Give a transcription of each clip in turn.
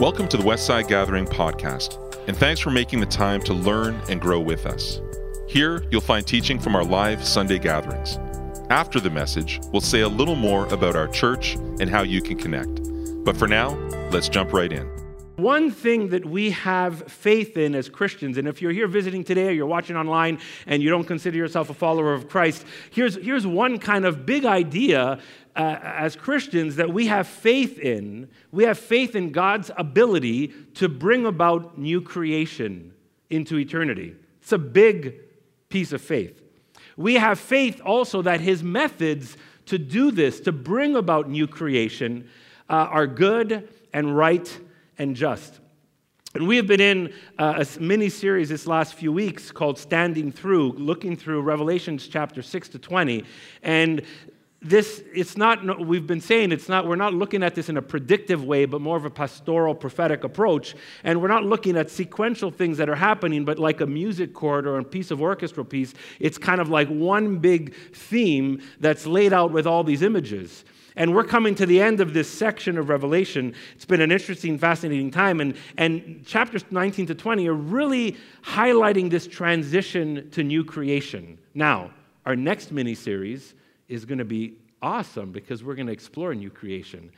Welcome to the Westside Gathering podcast, and thanks for making the time to learn and grow with us. Here, you'll find teaching from our live Sunday gatherings. After the message, we'll say a little more about our church and how you can connect. But for now, let's jump right in. One thing that we have faith in as Christians, and if you're here visiting today or you're watching online and you don't consider yourself a follower of Christ, here's, here's one kind of big idea uh, as Christians that we have faith in. We have faith in God's ability to bring about new creation into eternity. It's a big piece of faith. We have faith also that his methods to do this, to bring about new creation, uh, are good and right and just. And we have been in uh, a mini series this last few weeks called Standing Through, looking through Revelations chapter 6 to 20. And this it's not we've been saying it's not we're not looking at this in a predictive way but more of a pastoral prophetic approach and we're not looking at sequential things that are happening but like a music chord or a piece of orchestral piece it's kind of like one big theme that's laid out with all these images and we're coming to the end of this section of Revelation. It's been an interesting, fascinating time. And, and chapters 19 to 20 are really highlighting this transition to new creation. Now, our next mini series is going to be awesome because we're going to explore new creation.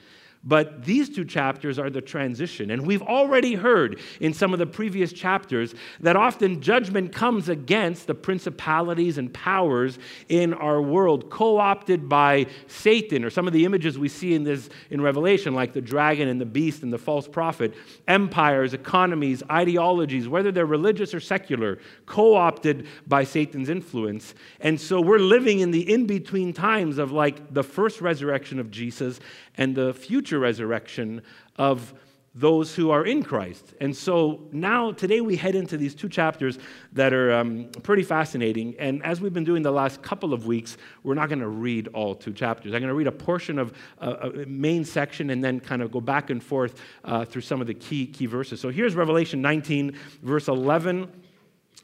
But these two chapters are the transition. And we've already heard in some of the previous chapters that often judgment comes against the principalities and powers in our world, co opted by Satan, or some of the images we see in this in Revelation, like the dragon and the beast and the false prophet, empires, economies, ideologies, whether they're religious or secular, co opted by Satan's influence. And so we're living in the in between times of like the first resurrection of Jesus and the future resurrection of those who are in Christ. And so now, today, we head into these two chapters that are um, pretty fascinating. And as we've been doing the last couple of weeks, we're not going to read all two chapters. I'm going to read a portion of uh, a main section and then kind of go back and forth uh, through some of the key, key verses. So here's Revelation 19, verse 11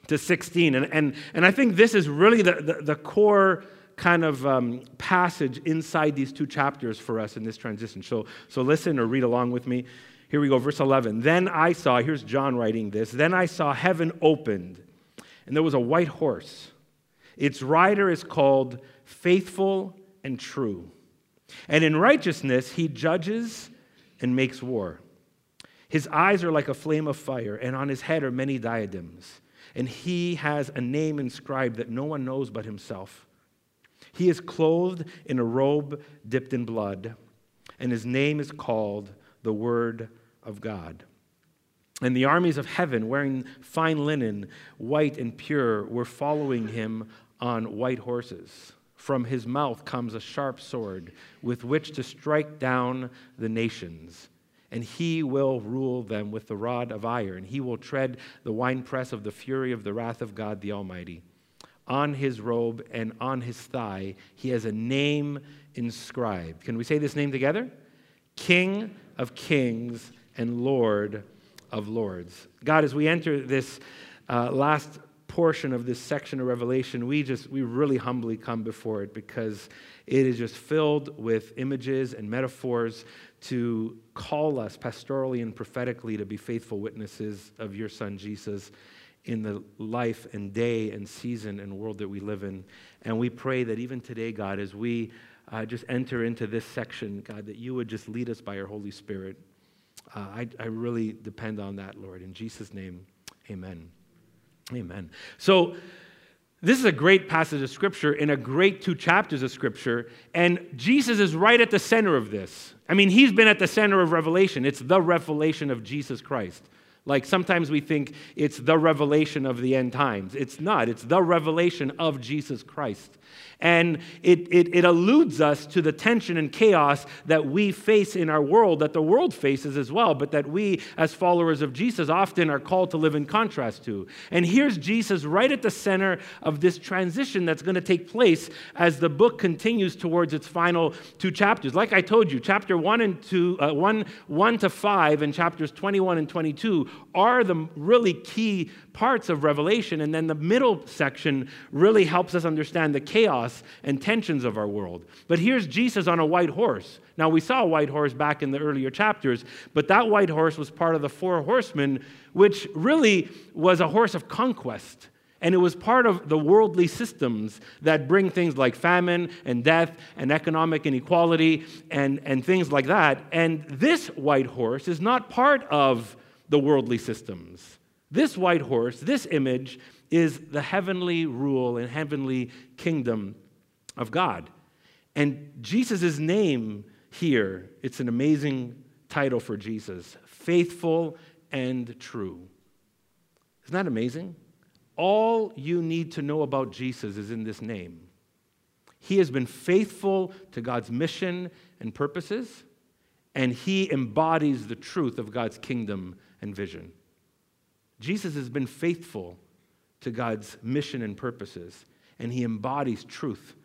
to 16. And, and, and I think this is really the, the, the core kind of um, passage inside these two chapters for us in this transition. So, so listen or read along with me. Here we go, verse 11. Then I saw, here's John writing this, then I saw heaven opened, and there was a white horse. Its rider is called Faithful and True. And in righteousness he judges and makes war. His eyes are like a flame of fire, and on his head are many diadems. And he has a name inscribed that no one knows but himself. He is clothed in a robe dipped in blood, and his name is called the Word of God. And the armies of heaven, wearing fine linen, white and pure, were following him on white horses. From his mouth comes a sharp sword with which to strike down the nations. And he will rule them with the rod of iron. He will tread the winepress of the fury of the wrath of God the Almighty on his robe and on his thigh, he has a name inscribed. Can we say this name together? King of Kings and Lord of Lords. God, as we enter this uh, last portion of this section of Revelation, we just, we really humbly come before it because it is just filled with images and metaphors to call us pastorally and prophetically to be faithful witnesses of your son Jesus in the life and day and season and world that we live in. And we pray that even today, God, as we uh, just enter into this section, God, that you would just lead us by your Holy Spirit. Uh, I, I really depend on that, Lord. In Jesus' name, amen. Amen. So, this is a great passage of Scripture in a great two chapters of Scripture, and Jesus is right at the center of this. I mean, he's been at the center of Revelation. It's the revelation of Jesus Christ. Like sometimes we think it's the revelation of the end times. It's not, it's the revelation of Jesus Christ. And it, it, it, alludes us to the tension and chaos that we face in our world, that the world faces as well, but that we, as followers of Jesus, often are called to live in contrast to. And here's Jesus right at the center of this transition that's going to take place as the book continues towards its final two chapters. Like I told you, chapter 1 and 2, uh, 1, 1 to 5, and chapters 21 and 22 are the really key parts of Revelation. And then the middle section really helps us understand the chaos and tensions of our world. But here's Jesus on a white horse. Now, we saw a white horse back in the earlier chapters, but that white horse was part of the four horsemen, which really was a horse of conquest. And it was part of the worldly systems that bring things like famine and death and economic inequality and, and things like that. And this white horse is not part of the worldly systems. This white horse, this image, is the heavenly rule and heavenly kingdom of God. And Jesus' name here, it's an amazing title for Jesus faithful and true. Isn't that amazing? All you need to know about Jesus is in this name. He has been faithful to God's mission and purposes, and he embodies the truth of God's kingdom and vision. Jesus has been faithful to God's mission and purposes, and he embodies truth,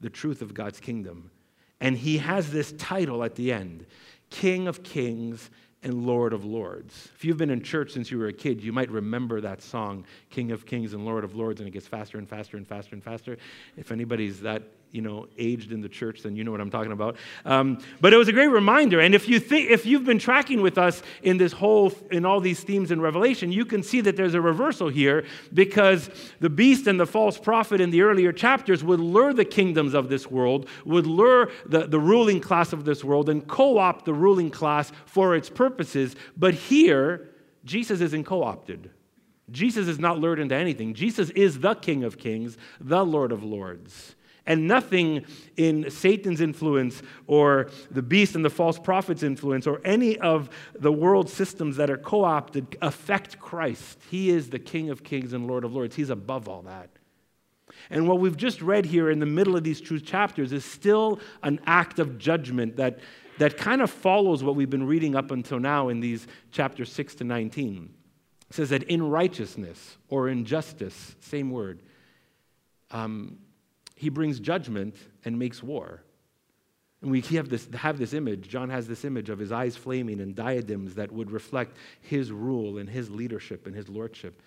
the truth of God's kingdom. And he has this title at the end King of Kings and Lord of Lords. If you've been in church since you were a kid, you might remember that song, King of Kings and Lord of Lords, and it gets faster and faster and faster and faster. If anybody's that you know aged in the church then you know what i'm talking about um, but it was a great reminder and if you think if you've been tracking with us in this whole in all these themes in revelation you can see that there's a reversal here because the beast and the false prophet in the earlier chapters would lure the kingdoms of this world would lure the, the ruling class of this world and co-opt the ruling class for its purposes but here jesus isn't co-opted Jesus is not lured into anything. Jesus is the King of Kings, the Lord of Lords. And nothing in Satan's influence or the beast and the false prophet's influence or any of the world systems that are co opted affect Christ. He is the King of kings and Lord of lords. He's above all that. And what we've just read here in the middle of these truth chapters is still an act of judgment that, that kind of follows what we've been reading up until now in these chapters 6 to 19. It says that in righteousness or in justice, same word, um, he brings judgment and makes war. And we have this, have this image. John has this image of his eyes flaming and diadems that would reflect his rule and his leadership and his lordship.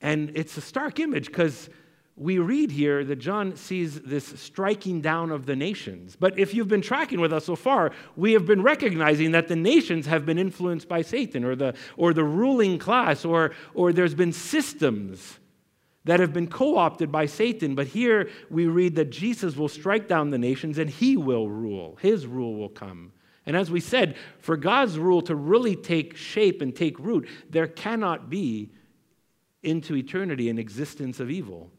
And it's a stark image because we read here that John sees this striking down of the nations. But if you've been tracking with us so far, we have been recognizing that the nations have been influenced by Satan or the, or the ruling class, or, or there's been systems that have been co opted by Satan. But here we read that Jesus will strike down the nations and he will rule. His rule will come. And as we said, for God's rule to really take shape and take root, there cannot be into eternity an existence of evil.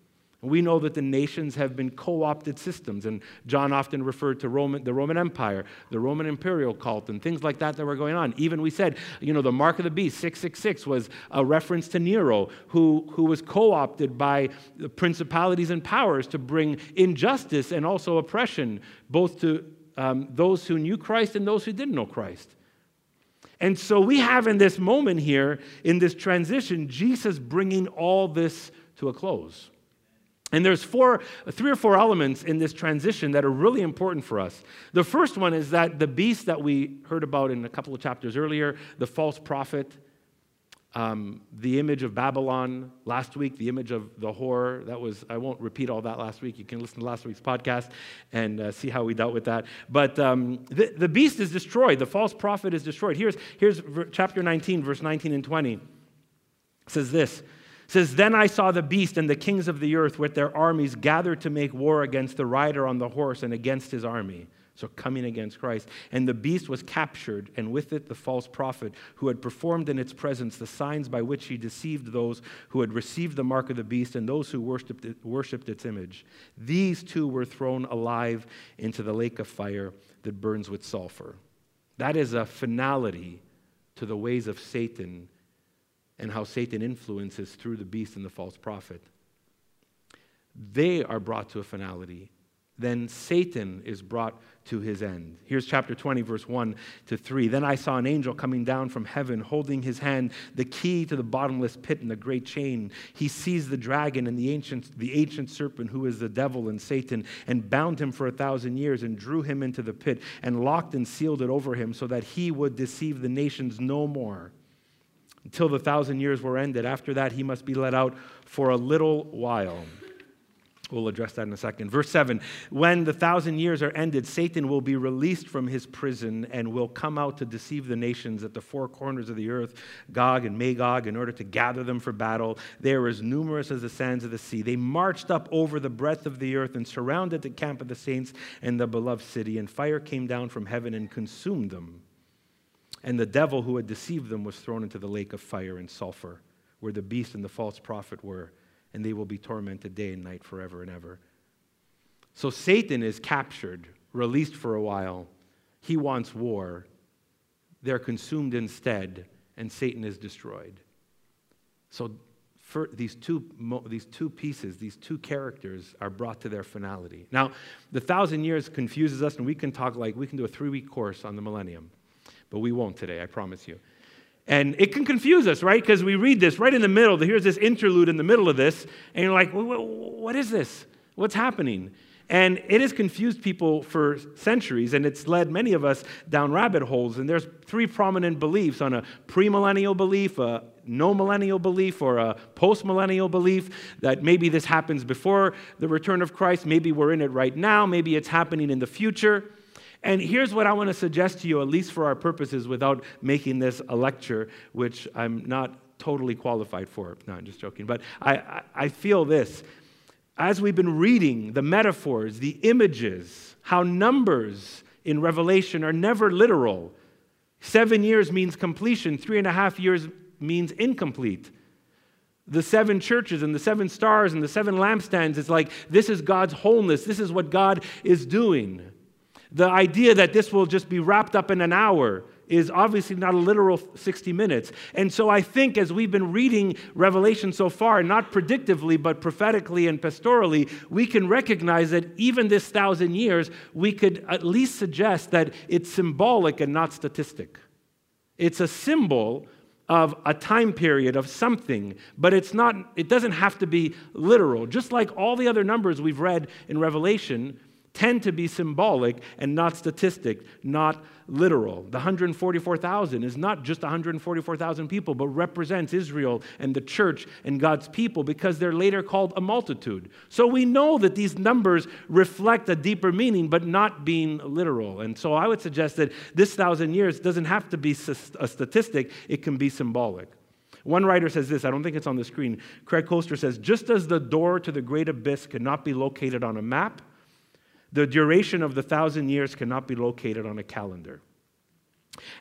We know that the nations have been co opted systems, and John often referred to Roman, the Roman Empire, the Roman imperial cult, and things like that that were going on. Even we said, you know, the mark of the beast, 666, was a reference to Nero, who, who was co opted by the principalities and powers to bring injustice and also oppression, both to um, those who knew Christ and those who didn't know Christ. And so we have in this moment here, in this transition, Jesus bringing all this to a close. And there's four, three or four elements in this transition that are really important for us. The first one is that the beast that we heard about in a couple of chapters earlier, the false prophet, um, the image of Babylon last week, the image of the whore. That was, I won't repeat all that last week. You can listen to last week's podcast and uh, see how we dealt with that. But um, the, the beast is destroyed, the false prophet is destroyed. Here's, here's chapter 19, verse 19 and 20. It says this says, Then I saw the beast and the kings of the earth with their armies gathered to make war against the rider on the horse and against his army. So coming against Christ. And the beast was captured, and with it the false prophet, who had performed in its presence the signs by which he deceived those who had received the mark of the beast and those who worshipped, it, worshipped its image. These two were thrown alive into the lake of fire that burns with sulfur. That is a finality to the ways of Satan and how Satan influences through the beast and the false prophet. They are brought to a finality. Then Satan is brought to his end. Here's chapter 20, verse 1 to 3. Then I saw an angel coming down from heaven, holding his hand the key to the bottomless pit and the great chain. He seized the dragon and the ancient, the ancient serpent, who is the devil and Satan, and bound him for a thousand years, and drew him into the pit, and locked and sealed it over him, so that he would deceive the nations no more until the thousand years were ended. After that, he must be let out for a little while. We'll address that in a second. Verse 7 When the thousand years are ended, Satan will be released from his prison and will come out to deceive the nations at the four corners of the earth, Gog and Magog, in order to gather them for battle. They are as numerous as the sands of the sea. They marched up over the breadth of the earth and surrounded the camp of the saints and the beloved city, and fire came down from heaven and consumed them. And the devil who had deceived them was thrown into the lake of fire and sulfur, where the beast and the false prophet were and they will be tormented day and night forever and ever. So Satan is captured, released for a while. He wants war. They're consumed instead, and Satan is destroyed. So for these two, these two pieces, these two characters are brought to their finality. Now, the thousand years confuses us, and we can talk like we can do a three week course on the millennium, but we won't today, I promise you. And it can confuse us, right? Because we read this right in the middle. Here's this interlude in the middle of this, and you're like, what is this? What's happening? And it has confused people for centuries, and it's led many of us down rabbit holes. And there's three prominent beliefs on a premillennial belief, a no millennial belief, or a postmillennial belief that maybe this happens before the return of Christ, maybe we're in it right now, maybe it's happening in the future. And here's what I want to suggest to you, at least for our purposes, without making this a lecture, which I'm not totally qualified for. No, I'm just joking. But I, I feel this. As we've been reading the metaphors, the images, how numbers in Revelation are never literal. Seven years means completion, three and a half years means incomplete. The seven churches and the seven stars and the seven lampstands, it's like this is God's wholeness. This is what God is doing. The idea that this will just be wrapped up in an hour is obviously not a literal 60 minutes. And so I think as we've been reading Revelation so far, not predictively, but prophetically and pastorally, we can recognize that even this thousand years, we could at least suggest that it's symbolic and not statistic. It's a symbol of a time period of something, but it's not, it doesn't have to be literal. Just like all the other numbers we've read in Revelation, tend to be symbolic and not statistic, not literal. The 144,000 is not just 144,000 people, but represents Israel and the church and God's people because they're later called a multitude. So we know that these numbers reflect a deeper meaning, but not being literal. And so I would suggest that this thousand years doesn't have to be a statistic, it can be symbolic. One writer says this, I don't think it's on the screen. Craig Koester says, just as the door to the great abyss could not be located on a map, the duration of the thousand years cannot be located on a calendar.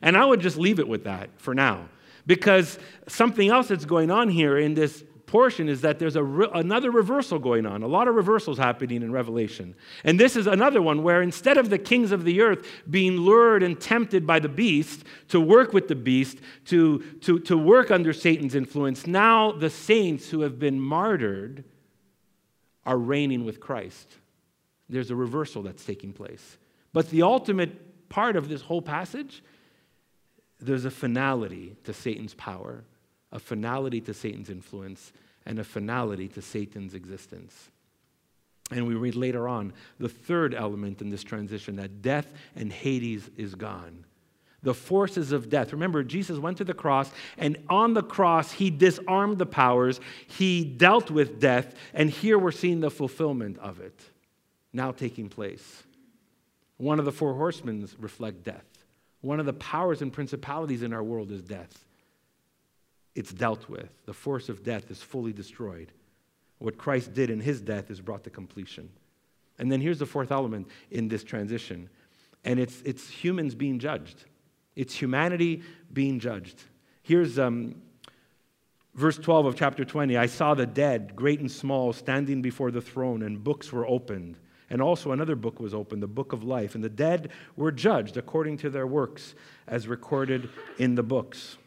And I would just leave it with that for now, because something else that's going on here in this portion is that there's a re- another reversal going on. A lot of reversals happening in Revelation. And this is another one where instead of the kings of the earth being lured and tempted by the beast to work with the beast, to, to, to work under Satan's influence, now the saints who have been martyred are reigning with Christ. There's a reversal that's taking place. But the ultimate part of this whole passage, there's a finality to Satan's power, a finality to Satan's influence, and a finality to Satan's existence. And we read later on the third element in this transition that death and Hades is gone. The forces of death. Remember, Jesus went to the cross, and on the cross, he disarmed the powers, he dealt with death, and here we're seeing the fulfillment of it now taking place. One of the four horsemen reflect death. One of the powers and principalities in our world is death. It's dealt with. The force of death is fully destroyed. What Christ did in his death is brought to completion. And then here's the fourth element in this transition, and it's, it's humans being judged. It's humanity being judged. Here's um, verse 12 of chapter 20 I saw the dead, great and small, standing before the throne, and books were opened. And also another book was opened, the book of life. And the dead were judged according to their works, as recorded in the books.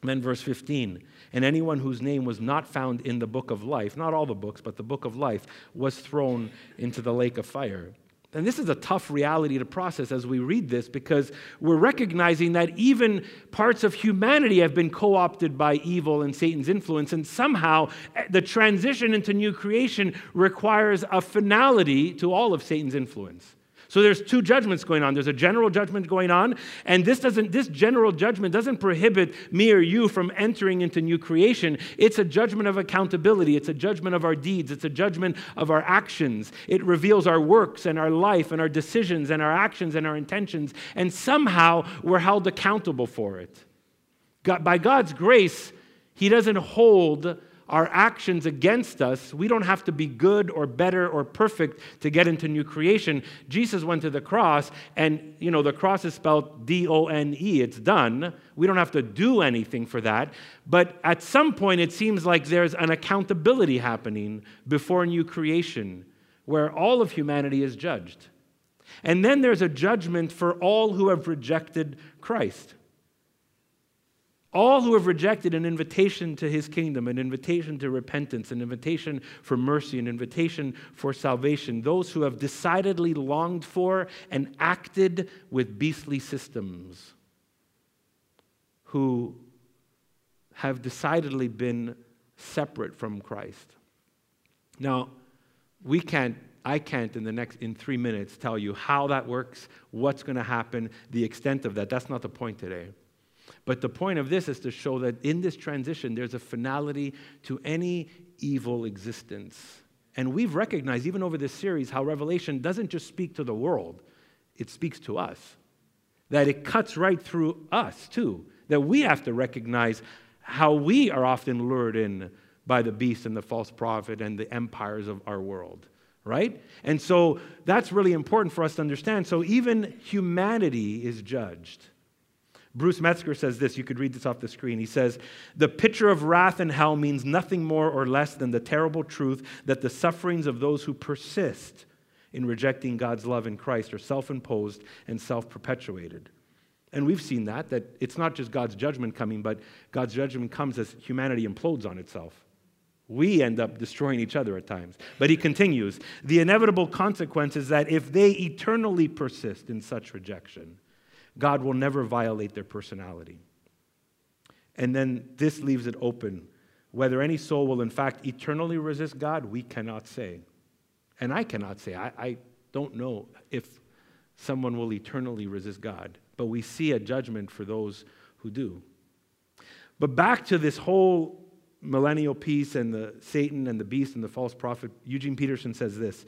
And then, verse 15 And anyone whose name was not found in the book of life, not all the books, but the book of life, was thrown into the lake of fire. And this is a tough reality to process as we read this because we're recognizing that even parts of humanity have been co opted by evil and Satan's influence. And somehow eh, the transition into new creation requires a finality to all of Satan's influence. So there's two judgments going on. There's a general judgment going on, and this doesn't this general judgment doesn't prohibit me or you from entering into new creation. It's a judgment of accountability. It's a judgment of our deeds. It's a judgment of our actions. It reveals our works and our life and our decisions and our actions and our intentions, and somehow we're held accountable for it. God, by God's grace, he doesn't hold our actions against us. We don't have to be good or better or perfect to get into new creation. Jesus went to the cross, and you know, the cross is spelled D O N E. It's done. We don't have to do anything for that. But at some point, it seems like there's an accountability happening before new creation where all of humanity is judged. And then there's a judgment for all who have rejected Christ. All who have rejected an invitation to his kingdom, an invitation to repentance, an invitation for mercy, an invitation for salvation, those who have decidedly longed for and acted with beastly systems, who have decidedly been separate from Christ. Now, we can't I can't in the next in 3 minutes tell you how that works, what's going to happen, the extent of that. That's not the point today. But the point of this is to show that in this transition, there's a finality to any evil existence. And we've recognized, even over this series, how Revelation doesn't just speak to the world, it speaks to us. That it cuts right through us, too. That we have to recognize how we are often lured in by the beast and the false prophet and the empires of our world, right? And so that's really important for us to understand. So even humanity is judged. Bruce Metzger says this, you could read this off the screen. He says, The picture of wrath and hell means nothing more or less than the terrible truth that the sufferings of those who persist in rejecting God's love in Christ are self imposed and self perpetuated. And we've seen that, that it's not just God's judgment coming, but God's judgment comes as humanity implodes on itself. We end up destroying each other at times. But he continues the inevitable consequence is that if they eternally persist in such rejection, God will never violate their personality. And then this leaves it open. Whether any soul will, in fact, eternally resist God, we cannot say. And I cannot say. I, I don't know if someone will eternally resist God. But we see a judgment for those who do. But back to this whole millennial piece and the Satan and the beast and the false prophet, Eugene Peterson says this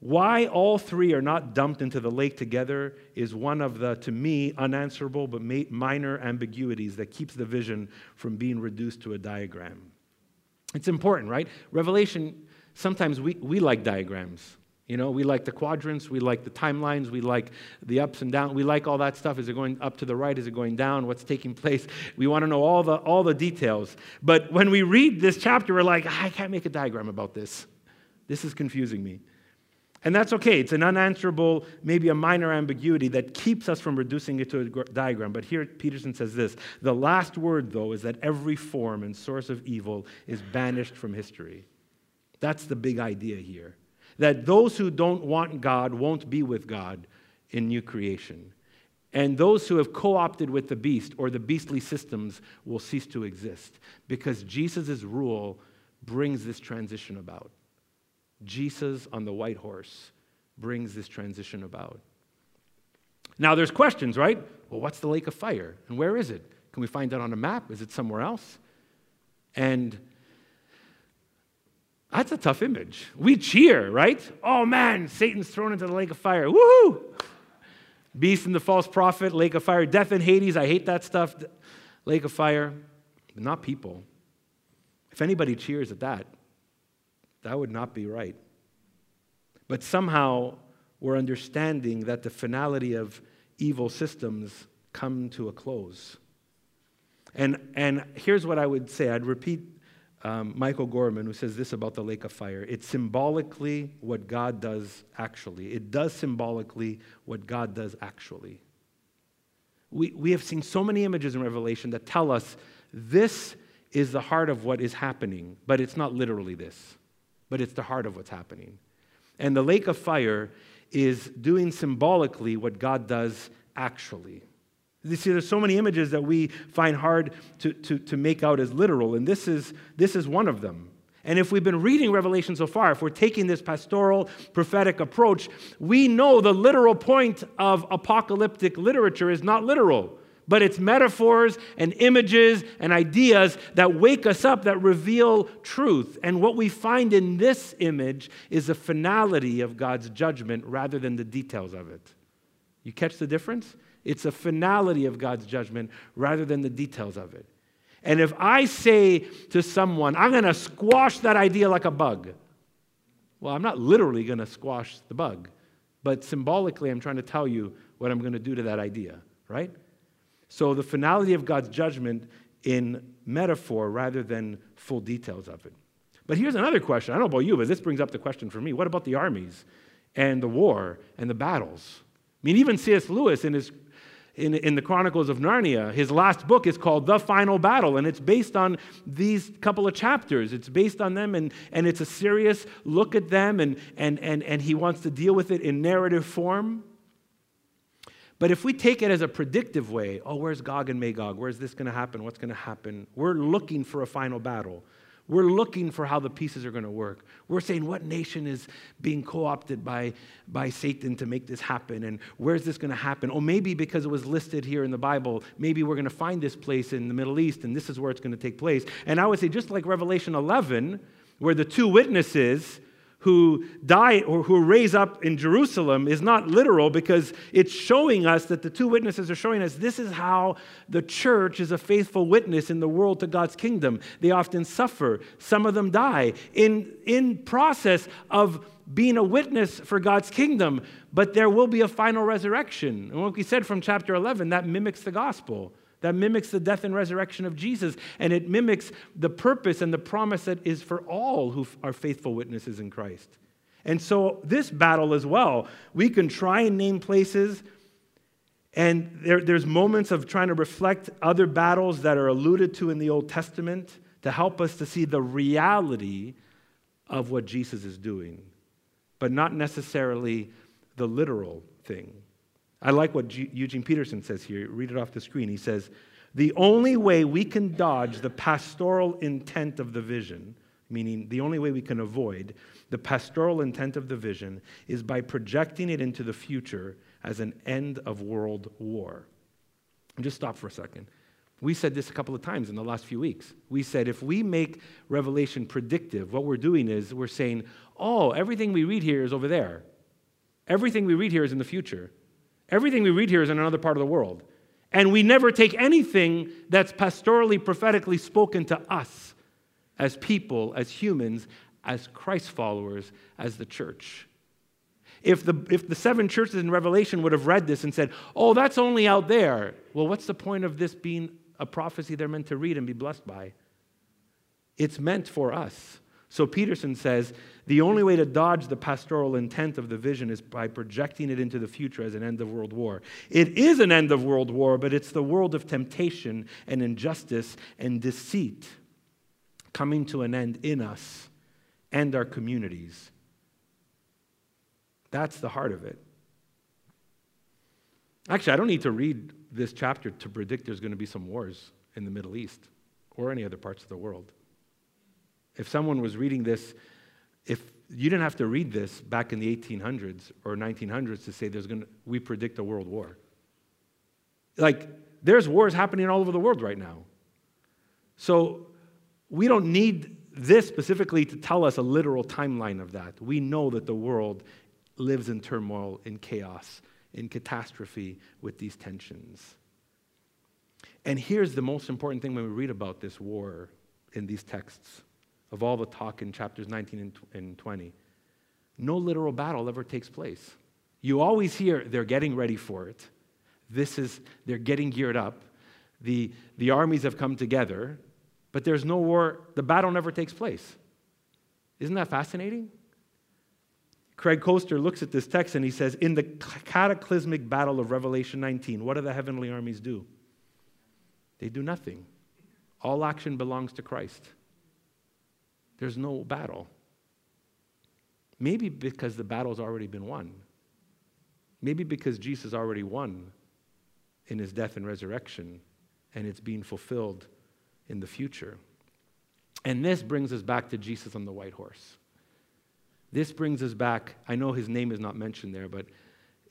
why all three are not dumped into the lake together is one of the, to me, unanswerable but minor ambiguities that keeps the vision from being reduced to a diagram. It's important, right? Revelation, sometimes we, we like diagrams. You know, we like the quadrants, we like the timelines, we like the ups and downs, we like all that stuff. Is it going up to the right? Is it going down? What's taking place? We want to know all the, all the details. But when we read this chapter, we're like, ah, I can't make a diagram about this. This is confusing me. And that's okay. It's an unanswerable, maybe a minor ambiguity that keeps us from reducing it to a diagram. But here Peterson says this The last word, though, is that every form and source of evil is banished from history. That's the big idea here. That those who don't want God won't be with God in new creation. And those who have co opted with the beast or the beastly systems will cease to exist because Jesus' rule brings this transition about. Jesus on the white horse brings this transition about. Now, there's questions, right? Well, what's the lake of fire? And where is it? Can we find that on a map? Is it somewhere else? And that's a tough image. We cheer, right? Oh man, Satan's thrown into the lake of fire. Woohoo! Beast and the false prophet, lake of fire, death and Hades. I hate that stuff. Lake of fire, but not people. If anybody cheers at that, that would not be right. But somehow we're understanding that the finality of evil systems come to a close. And, and here's what I would say I'd repeat um, Michael Gorman, who says this about the lake of fire. It's symbolically what God does actually. It does symbolically what God does actually. We, we have seen so many images in Revelation that tell us this is the heart of what is happening, but it's not literally this but it's the heart of what's happening. And the lake of fire is doing symbolically what God does actually. You see, there's so many images that we find hard to, to, to make out as literal, and this is, this is one of them. And if we've been reading Revelation so far, if we're taking this pastoral prophetic approach, we know the literal point of apocalyptic literature is not literal, but it's metaphors and images and ideas that wake us up, that reveal truth. And what we find in this image is the finality of God's judgment rather than the details of it. You catch the difference? It's a finality of God's judgment rather than the details of it. And if I say to someone, I'm going to squash that idea like a bug, well, I'm not literally going to squash the bug, but symbolically, I'm trying to tell you what I'm going to do to that idea, right? So the finality of God's judgment in metaphor rather than full details of it. But here's another question. I don't know about you, but this brings up the question for me. What about the armies and the war and the battles? I mean, even C.S. Lewis in his in, in the Chronicles of Narnia. His last book is called The Final Battle, and it's based on these couple of chapters. It's based on them, and, and it's a serious look at them, and, and, and, and he wants to deal with it in narrative form. But if we take it as a predictive way, oh, where's Gog and Magog? Where's this going to happen? What's going to happen? We're looking for a final battle. We're looking for how the pieces are going to work. We're saying what nation is being co opted by, by Satan to make this happen, and where's this going to happen? Oh, maybe because it was listed here in the Bible, maybe we're going to find this place in the Middle East, and this is where it's going to take place. And I would say, just like Revelation 11, where the two witnesses who die or who raise up in Jerusalem is not literal because it's showing us that the two witnesses are showing us this is how the church is a faithful witness in the world to God's kingdom. They often suffer, some of them die in, in process of being a witness for God's kingdom, but there will be a final resurrection. And what we said from chapter 11, that mimics the gospel that mimics the death and resurrection of Jesus, and it mimics the purpose and the promise that is for all who are faithful witnesses in Christ. And so, this battle as well, we can try and name places, and there, there's moments of trying to reflect other battles that are alluded to in the Old Testament to help us to see the reality of what Jesus is doing, but not necessarily the literal thing. I like what G- Eugene Peterson says here. Read it off the screen. He says, The only way we can dodge the pastoral intent of the vision, meaning the only way we can avoid the pastoral intent of the vision, is by projecting it into the future as an end of world war. And just stop for a second. We said this a couple of times in the last few weeks. We said if we make Revelation predictive, what we're doing is we're saying, oh, everything we read here is over there. Everything we read here is in the future. Everything we read here is in another part of the world. And we never take anything that's pastorally, prophetically spoken to us as people, as humans, as Christ followers, as the church. If the, if the seven churches in Revelation would have read this and said, oh, that's only out there, well, what's the point of this being a prophecy they're meant to read and be blessed by? It's meant for us. So Peterson says the only way to dodge the pastoral intent of the vision is by projecting it into the future as an end of world war. It is an end of world war, but it's the world of temptation and injustice and deceit coming to an end in us and our communities. That's the heart of it. Actually, I don't need to read this chapter to predict there's going to be some wars in the Middle East or any other parts of the world. If someone was reading this, if you didn't have to read this back in the 1800s or 1900s to say there's going to, we predict a world war. Like, there's wars happening all over the world right now. So, we don't need this specifically to tell us a literal timeline of that. We know that the world lives in turmoil, in chaos, in catastrophe with these tensions. And here's the most important thing when we read about this war in these texts of all the talk in chapters 19 and 20. No literal battle ever takes place. You always hear they're getting ready for it. This is, they're getting geared up. The, the armies have come together, but there's no war. The battle never takes place. Isn't that fascinating? Craig Koester looks at this text and he says, In the cataclysmic battle of Revelation 19, what do the heavenly armies do? They do nothing. All action belongs to Christ there's no battle. Maybe because the battle's already been won. Maybe because Jesus already won in his death and resurrection, and it's being fulfilled in the future. And this brings us back to Jesus on the white horse. This brings us back. I know his name is not mentioned there, but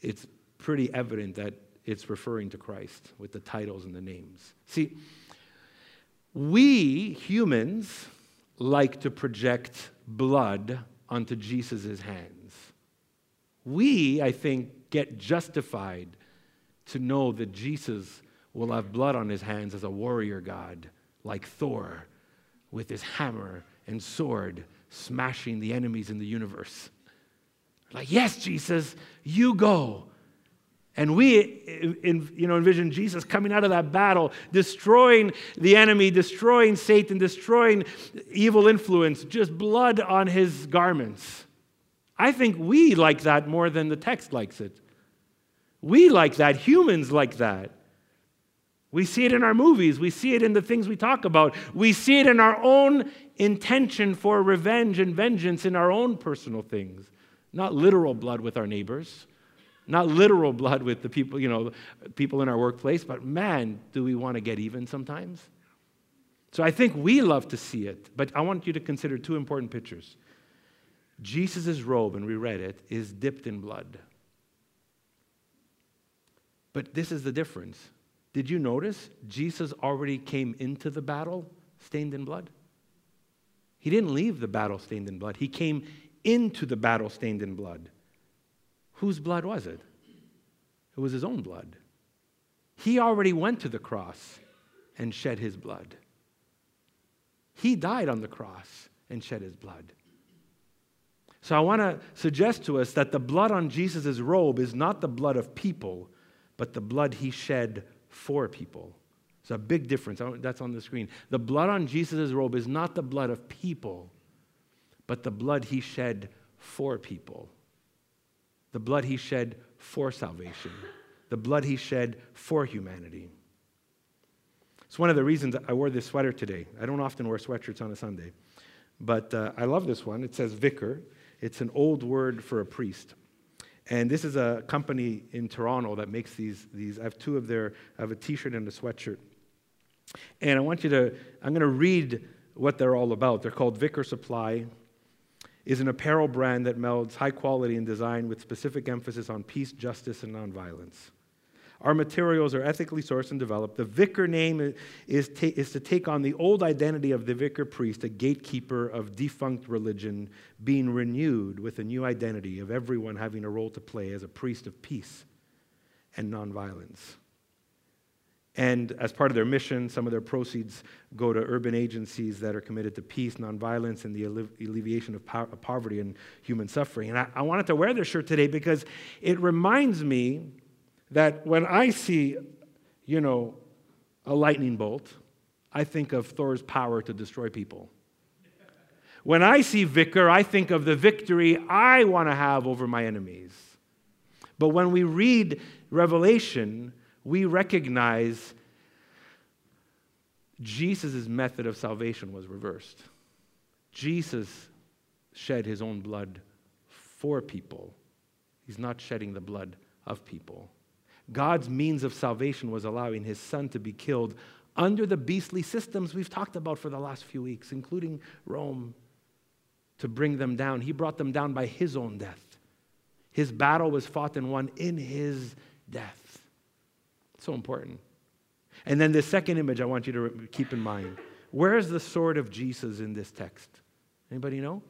it's pretty evident that it's referring to Christ with the titles and the names. See, we humans like to project blood onto Jesus' hands. We, I think, get justified to know that Jesus will have blood on his hands as a warrior god, like Thor, with his hammer and sword smashing the enemies in the universe. Like, yes, Jesus, you go. And we you know, envision Jesus coming out of that battle, destroying the enemy, destroying Satan, destroying evil influence, just blood on his garments. I think we like that more than the text likes it. We like that. Humans like that. We see it in our movies. We see it in the things we talk about. We see it in our own intention for revenge and vengeance in our own personal things. Not literal blood with our neighbors, not literal blood with the people, you know, people in our workplace, but man, do we want to get even sometimes? So I think we love to see it, but I want you to consider two important pictures. Jesus' robe, and we read it, is dipped in blood. But this is the difference. Did you notice Jesus already came into the battle stained in blood? He didn't leave the battle stained in blood. He came into the battle stained in blood. Whose blood was it? It was his own blood. He already went to the cross and shed his blood. He died on the cross and shed his blood. So I want to suggest to us that the blood on Jesus' robe is not the blood of people, but the blood he shed for people. It's a big difference. Oh, that's on the screen. The blood on Jesus' robe is not the blood of people, but the blood he shed for people. The blood he shed for salvation. The blood he shed for humanity. It's one of the reasons I wore this sweater today. I don't often wear sweatshirts on a Sunday, but uh, I love this one. It says vicar, it's an old word for a priest. And this is a company in Toronto that makes these. these. I have two of their, I have a t shirt and a sweatshirt. And I want you to, I'm going to read what they're all about. They're called Vicar Supply, is an apparel brand that melds high quality and design with specific emphasis on peace, justice, and nonviolence. Our materials are ethically sourced and developed. The vicar name is, ta- is to take on the old identity of the vicar priest, a gatekeeper of defunct religion, being renewed with a new identity of everyone having a role to play as a priest of peace and nonviolence. And as part of their mission, some of their proceeds go to urban agencies that are committed to peace, nonviolence, and the alleviation of, po- poverty and human suffering. And I, I wanted to wear this shirt today because it reminds me that when I see, you know, a lightning bolt, I think of Thor's power to destroy people. When I see vicar, I think of the victory I want to have over my enemies. But when we read Revelation, we recognize Jesus' method of salvation was reversed. Jesus shed his own blood for people, he's not shedding the blood of people. God's means of salvation was allowing his son to be killed under the beastly systems we've talked about for the last few weeks, including Rome, to bring them down. He brought them down by his own death. His battle was fought and won in his death. So important. And then the second image I want you to keep in mind. Where is the sword of Jesus in this text? Anybody know?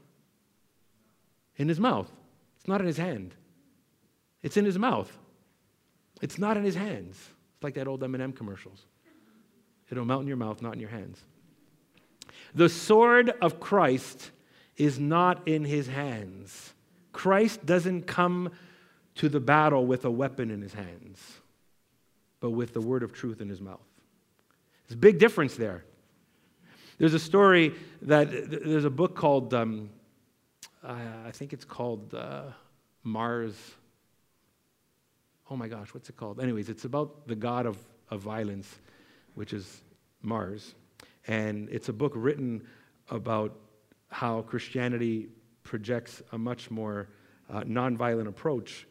In his mouth. It's not in his hand. It's in his mouth. It's not in his hands. It's like that old M&M commercials. It'll melt in your mouth, not in your hands. The sword of Christ is not in his hands. Christ doesn't come to the battle with a weapon in his hands, but with the word of truth in his mouth. There's a big difference there. There's a story that there's a book called, um, I think it's called uh, Mars oh my gosh, what's it called? Anyways, it's about the god of, of violence, which is Mars. And it's a book written about how Christianity projects a much more uh, nonviolent approach.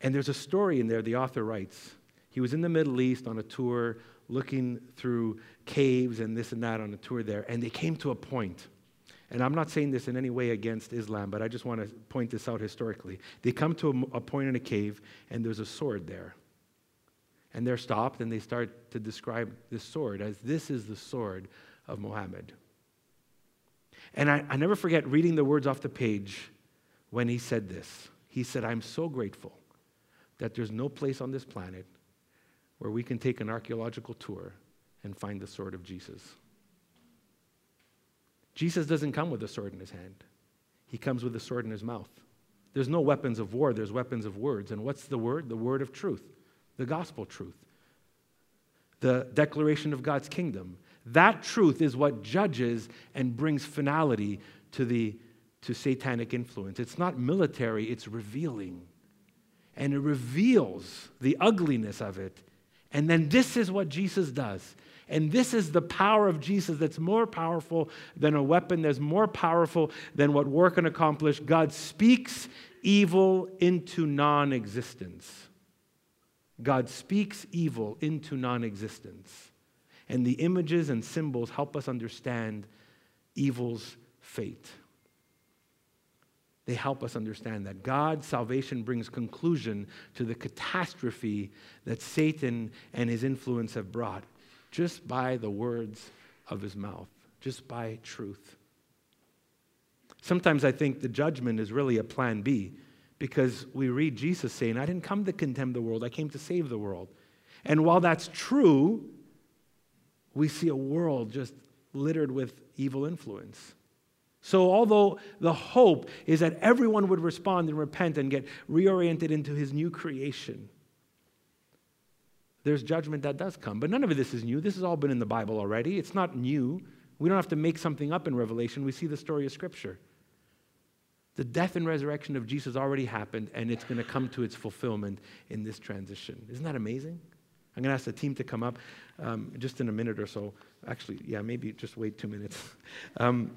And there's a story in there the author writes. He was in the Middle East on a tour looking through caves and this and that on a tour there, and they came to a point. And I'm not saying this in any way against Islam, but I just want to point this out historically. They come to a, a point in a cave, and there's a sword there. And they're stopped, and they start to describe this sword as this is the sword of Muhammad. And I, I never forget reading the words off the page when he said this. He said, I'm so grateful that there's no place on this planet where we can take an archaeological tour and find the sword of Jesus. Jesus doesn't come with a sword in his hand, he comes with a sword in his mouth. There's no weapons of war, there's weapons of words. And what's the word? The word of truth, the gospel truth, the declaration of God's kingdom. That truth is what judges and brings finality to the to satanic influence. It's not military, it's revealing. And it reveals the ugliness of it. And then this is what Jesus does. And this is the power of Jesus that's more powerful than a weapon, that's more powerful than what war can accomplish. God speaks evil into non existence. God speaks evil into non existence. And the images and symbols help us understand evil's fate. They help us understand that God's salvation brings conclusion to the catastrophe that Satan and his influence have brought just by the words of his mouth, just by truth. Sometimes I think the judgment is really a plan B because we read Jesus saying, I didn't come to condemn the world, I came to save the world. And while that's true, we see a world just littered with evil influence. So, although the hope is that everyone would respond and repent and get reoriented into his new creation, there's judgment that does come. But none of this is new. This has all been in the Bible already. It's not new. We don't have to make something up in Revelation. We see the story of Scripture. The death and resurrection of Jesus already happened, and it's going to come to its fulfillment in this transition. Isn't that amazing? I'm going to ask the team to come up um, just in a minute or so. Actually, yeah, maybe just wait two minutes. um,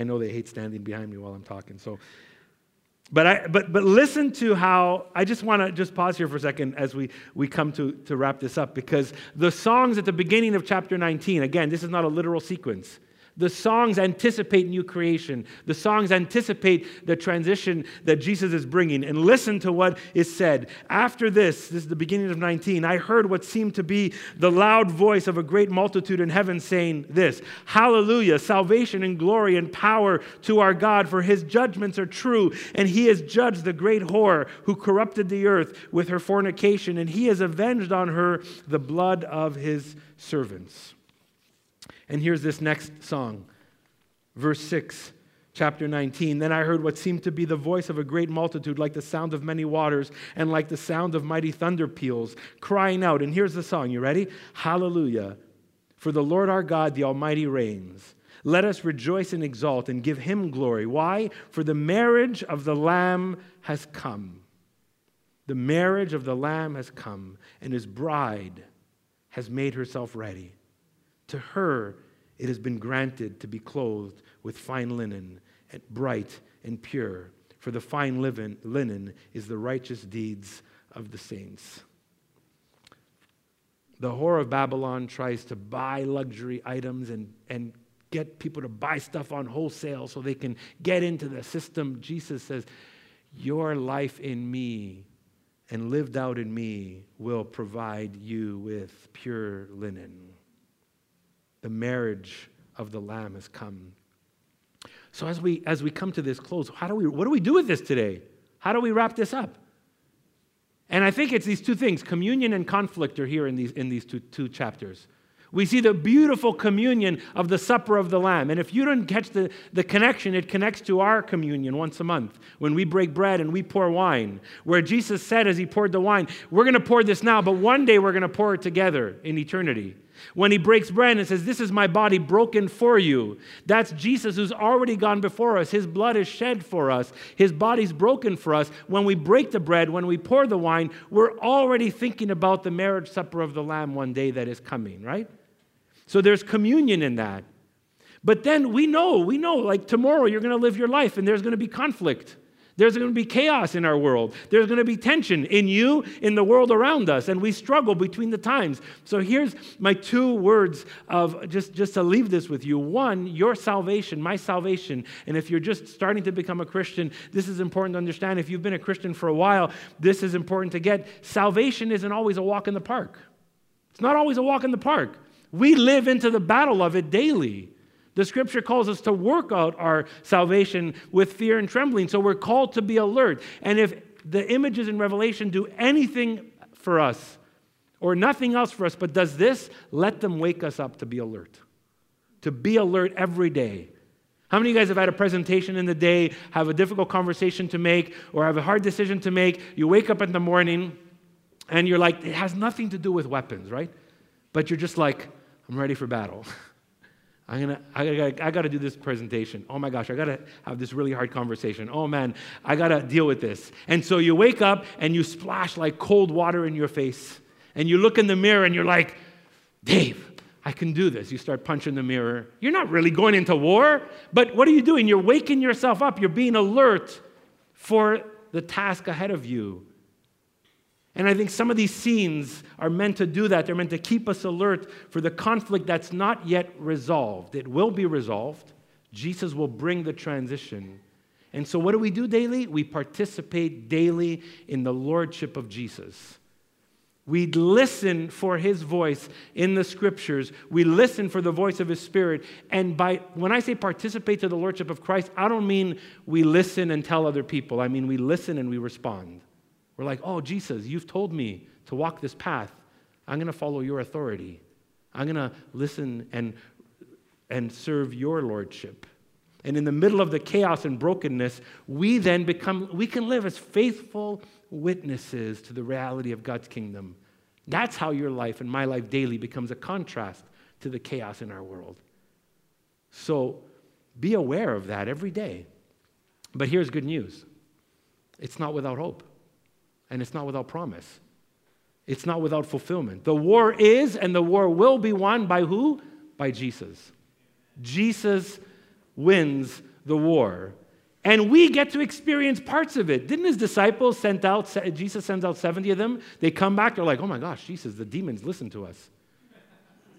I know they hate standing behind me while I'm talking. So, but, I, but, but listen to how, I just want to just pause here for a second as we, we come to, to wrap this up because the songs at the beginning of chapter 19, again, this is not a literal sequence. The songs anticipate new creation. The songs anticipate the transition that Jesus is bringing. And listen to what is said. After this, this is the beginning of 19, I heard what seemed to be the loud voice of a great multitude in heaven saying this Hallelujah, salvation and glory and power to our God, for his judgments are true, and he has judged the great whore who corrupted the earth with her fornication, and he has avenged on her the blood of his servants. And here's this next song, verse 6 chapter 19. Then I heard what seemed to be the voice of a great multitude, like the sound of many waters and like the sound of mighty thunder peals, crying out. And here's the song. You ready? Hallelujah. For the Lord our God, the Almighty, reigns. Let us rejoice and exult and give him glory. Why? For the marriage of the Lamb has come. The marriage of the Lamb has come, and his bride has made herself ready. To her it has been granted to be clothed with fine linen, and bright and pure, for the fine linen is the righteous deeds of the saints. The whore of Babylon tries to buy luxury items and, and get people to buy stuff on wholesale so they can get into the system. Jesus says, Your life in me and lived out in me will provide you with pure linen. The marriage of the Lamb has come. So as we as we come to this close, how do we what do we do with this today? How do we wrap this up? And I think it's these two things, communion and conflict are here in these in these two, two chapters. We see the beautiful communion of the supper of the Lamb. And if you don't catch the, the connection, it connects to our communion once a month when we break bread and we pour wine. Where Jesus said as he poured the wine, We're going to pour this now, but one day we're going to pour it together in eternity. When he breaks bread and says, This is my body broken for you, that's Jesus who's already gone before us. His blood is shed for us, his body's broken for us. When we break the bread, when we pour the wine, we're already thinking about the marriage supper of the Lamb one day that is coming, right? So there's communion in that. But then we know, we know, like tomorrow you're going to live your life and there's going to be conflict. There's going to be chaos in our world. There's going to be tension in you, in the world around us, and we struggle between the times. So here's my two words of just, just to leave this with you. One, your salvation, my salvation. And if you're just starting to become a Christian, this is important to understand. If you've been a Christian for a while, this is important to get. Salvation isn't always a walk in the park. It's not always a walk in the park. We live into the battle of it daily. The scripture calls us to work out our salvation with fear and trembling. So we're called to be alert. And if the images in Revelation do anything for us or nothing else for us, but does this, let them wake us up to be alert. To be alert every day. How many of you guys have had a presentation in the day, have a difficult conversation to make, or have a hard decision to make? You wake up in the morning and you're like, it has nothing to do with weapons, right? But you're just like, I'm ready for battle. I'm gonna, I gotta, I gotta do this presentation. Oh my gosh, I gotta have this really hard conversation. Oh man, I gotta deal with this. And so you wake up and you splash like cold water in your face. And you look in the mirror and you're like, Dave, I can do this. You start punching the mirror. You're not really going into war, but what are you doing? You're waking yourself up. You're being alert for the task ahead of you. And I think some of these scenes are meant to do that. They're meant to keep us alert for the conflict that's not yet resolved. It will be resolved. Jesus will bring the transition. And so, what do we do daily? We participate daily in the lordship of Jesus. We listen for his voice in the scriptures. We listen for the voice of his spirit. And by when I say participate to the lordship of Christ, I don't mean we listen and tell other people. I mean we listen and we respond. We're like, oh, Jesus, you've told me to walk this path. I'm going to follow your authority. I'm going to listen and, and serve your lordship. And in the middle of the chaos and brokenness, we then become, we can live as faithful witnesses to the reality of God's kingdom. That's how your life and my life daily becomes a contrast to the chaos in our world. So be aware of that every day. But here's good news it's not without hope and it's not without promise. It's not without fulfillment. The war is and the war will be won by who? By Jesus. Jesus wins the war. And we get to experience parts of it. Didn't his disciples send out, Jesus sends out 70 of them? They come back, they're like, oh my gosh, Jesus, the demons listen to us.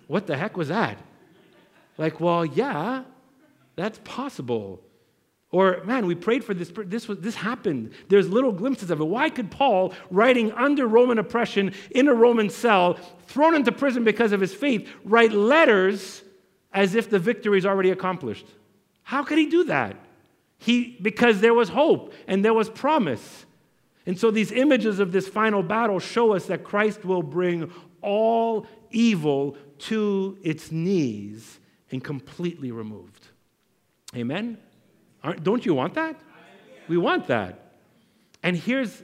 What the heck was that? Like, well, yeah, that's possible. Or, man, we prayed for this, this, was, this happened. There's little glimpses of it. Why could Paul, writing under Roman oppression in a Roman cell, thrown into prison because of his faith, write letters as if the victory is already accomplished? How could he do that? He, because there was hope and there was promise. And so these images of this final battle show us that Christ will bring all evil to its knees and completely removed. Amen? Aren't, don't you want that? We want that. And here's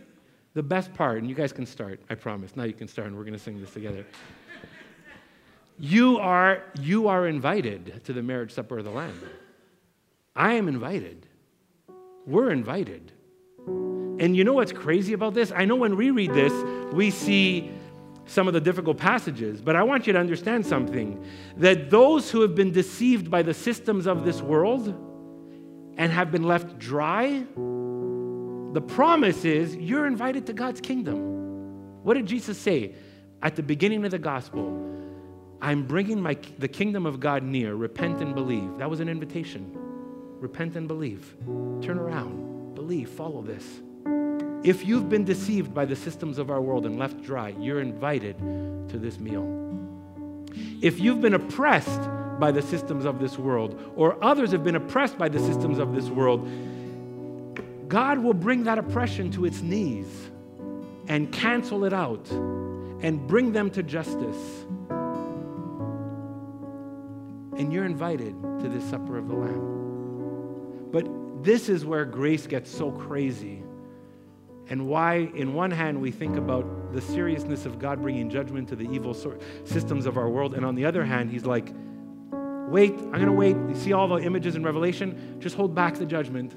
the best part, and you guys can start, I promise. Now you can start, and we're going to sing this together. you are, you are invited to the marriage supper of the Lamb. I am invited. We're invited. And you know what's crazy about this? I know when we read this, we see some of the difficult passages, but I want you to understand something that those who have been deceived by the systems of this world, and have been left dry, the promise is you're invited to God's kingdom. What did Jesus say at the beginning of the gospel? I'm bringing my, the kingdom of God near. Repent and believe. That was an invitation. Repent and believe. Turn around. Believe. Follow this. If you've been deceived by the systems of our world and left dry, you're invited to this meal. If you've been oppressed by the systems of this world, or others have been oppressed by the systems of this world, God will bring that oppression to its knees and cancel it out and bring them to justice. And you're invited to this supper of the Lamb. But this is where grace gets so crazy. And why, in one hand, we think about the seriousness of God bringing judgment to the evil systems of our world, and on the other hand, He's like, Wait, I'm going to wait. You see all the images in Revelation? Just hold back the judgment.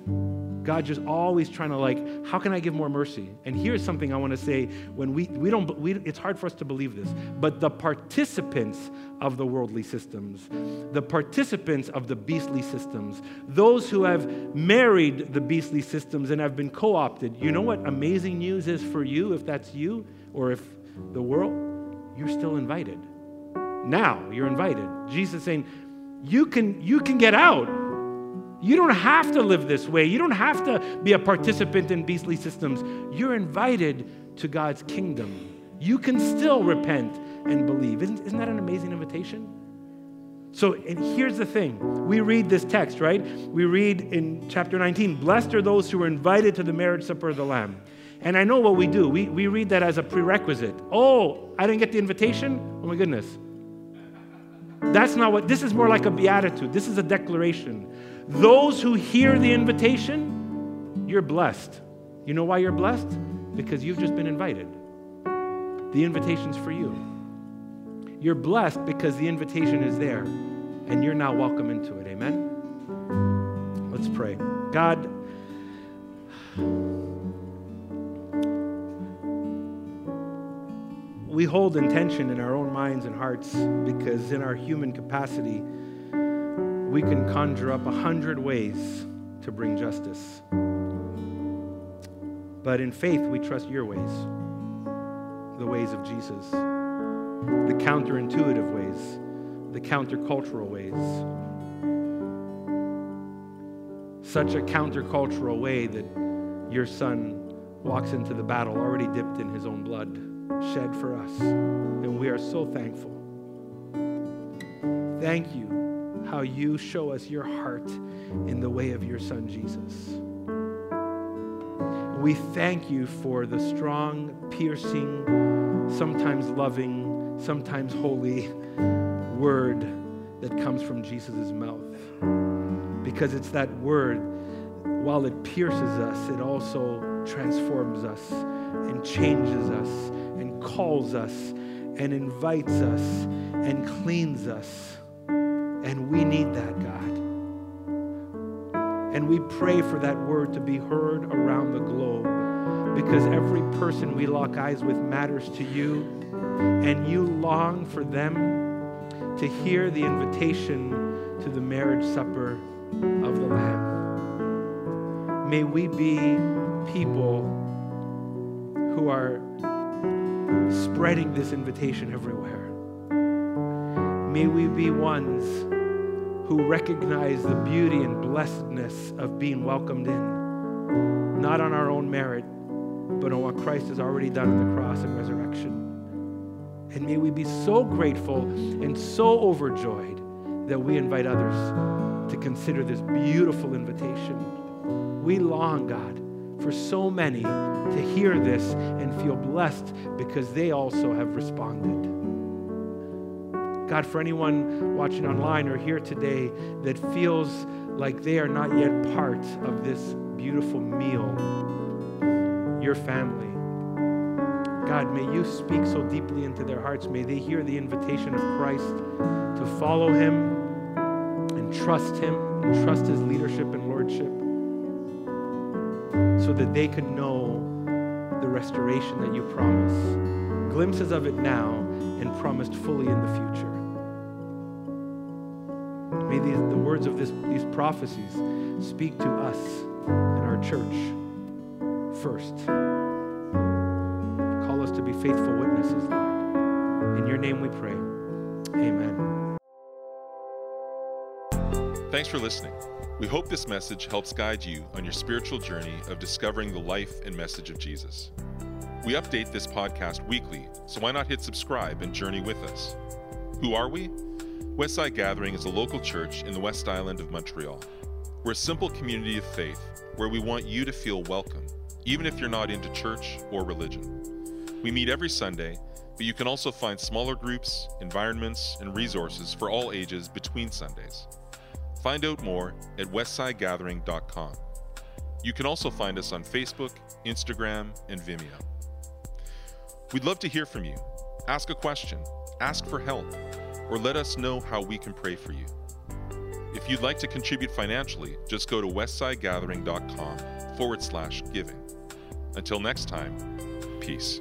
God just always trying to like, how can I give more mercy? And here's something I want to say: when we we don't, we, it's hard for us to believe this, but the participants of the worldly systems, the participants of the beastly systems, those who have married the beastly systems and have been co-opted. You know what amazing news is for you if that's you or if the world, you're still invited. Now you're invited. Jesus saying, you can you can get out you don't have to live this way. You don't have to be a participant in beastly systems. You're invited to God's kingdom. You can still repent and believe. Isn't, isn't that an amazing invitation? So, and here's the thing we read this text, right? We read in chapter 19 Blessed are those who are invited to the marriage supper of the Lamb. And I know what we do. We, we read that as a prerequisite. Oh, I didn't get the invitation? Oh my goodness. That's not what, this is more like a beatitude. This is a declaration. Those who hear the invitation, you're blessed. You know why you're blessed? Because you've just been invited. The invitation's for you. You're blessed because the invitation is there and you're now welcome into it. Amen? Let's pray. God, we hold intention in our own minds and hearts because in our human capacity, we can conjure up a hundred ways to bring justice. But in faith, we trust your ways, the ways of Jesus, the counterintuitive ways, the countercultural ways. Such a countercultural way that your son walks into the battle already dipped in his own blood, shed for us. And we are so thankful. Thank you how you show us your heart in the way of your Son, Jesus. We thank you for the strong, piercing, sometimes loving, sometimes holy word that comes from Jesus' mouth. Because it's that word, while it pierces us, it also transforms us and changes us calls us and invites us and cleans us and we need that, God. And we pray for that word to be heard around the globe because every person we lock eyes with matters to you, and you long for them to hear the invitation to the marriage supper of the Lamb. May we be people who are spreading this invitation everywhere. May we be ones who recognize the beauty and blessedness of being welcomed in, not on our own merit, but on what Christ has already done on the cross and resurrection. And may we be so grateful and so overjoyed that we invite others to consider this beautiful invitation. We long, God, for so many to hear this and feel blessed because they also have responded. God, for anyone watching online or here today that feels like they are not yet part of this beautiful meal, your family, God, may you speak so deeply into their hearts. May they hear the invitation of Christ to follow him and trust him and trust his leadership and lordship so that they could know the restoration that you promise. Glimpses of it now and promised fully in the future. May these, the words of this, these prophecies speak to us in our church first. Call us to be faithful witnesses, Lord. In your name we pray. Amen. Thanks for listening. We hope this message helps guide you on your spiritual journey of discovering the life and message of Jesus. We update this podcast weekly, so why not hit subscribe and journey with us? Who are we? Westside Gathering is a local church in the West Island of Montreal. We're a simple community of faith where we want you to feel welcome, even if you're not into church or religion. We meet every Sunday, but you can also find smaller groups, environments, and resources for all ages between Sundays. Find out more at westsidegathering.com. You can also find us on Facebook, Instagram, and Vimeo. We'd love to hear from you. Ask a question, ask for help, or let us know how we can pray for you. If you'd like to contribute financially, just go to westsidegathering.com forward slash giving. Until next time, peace.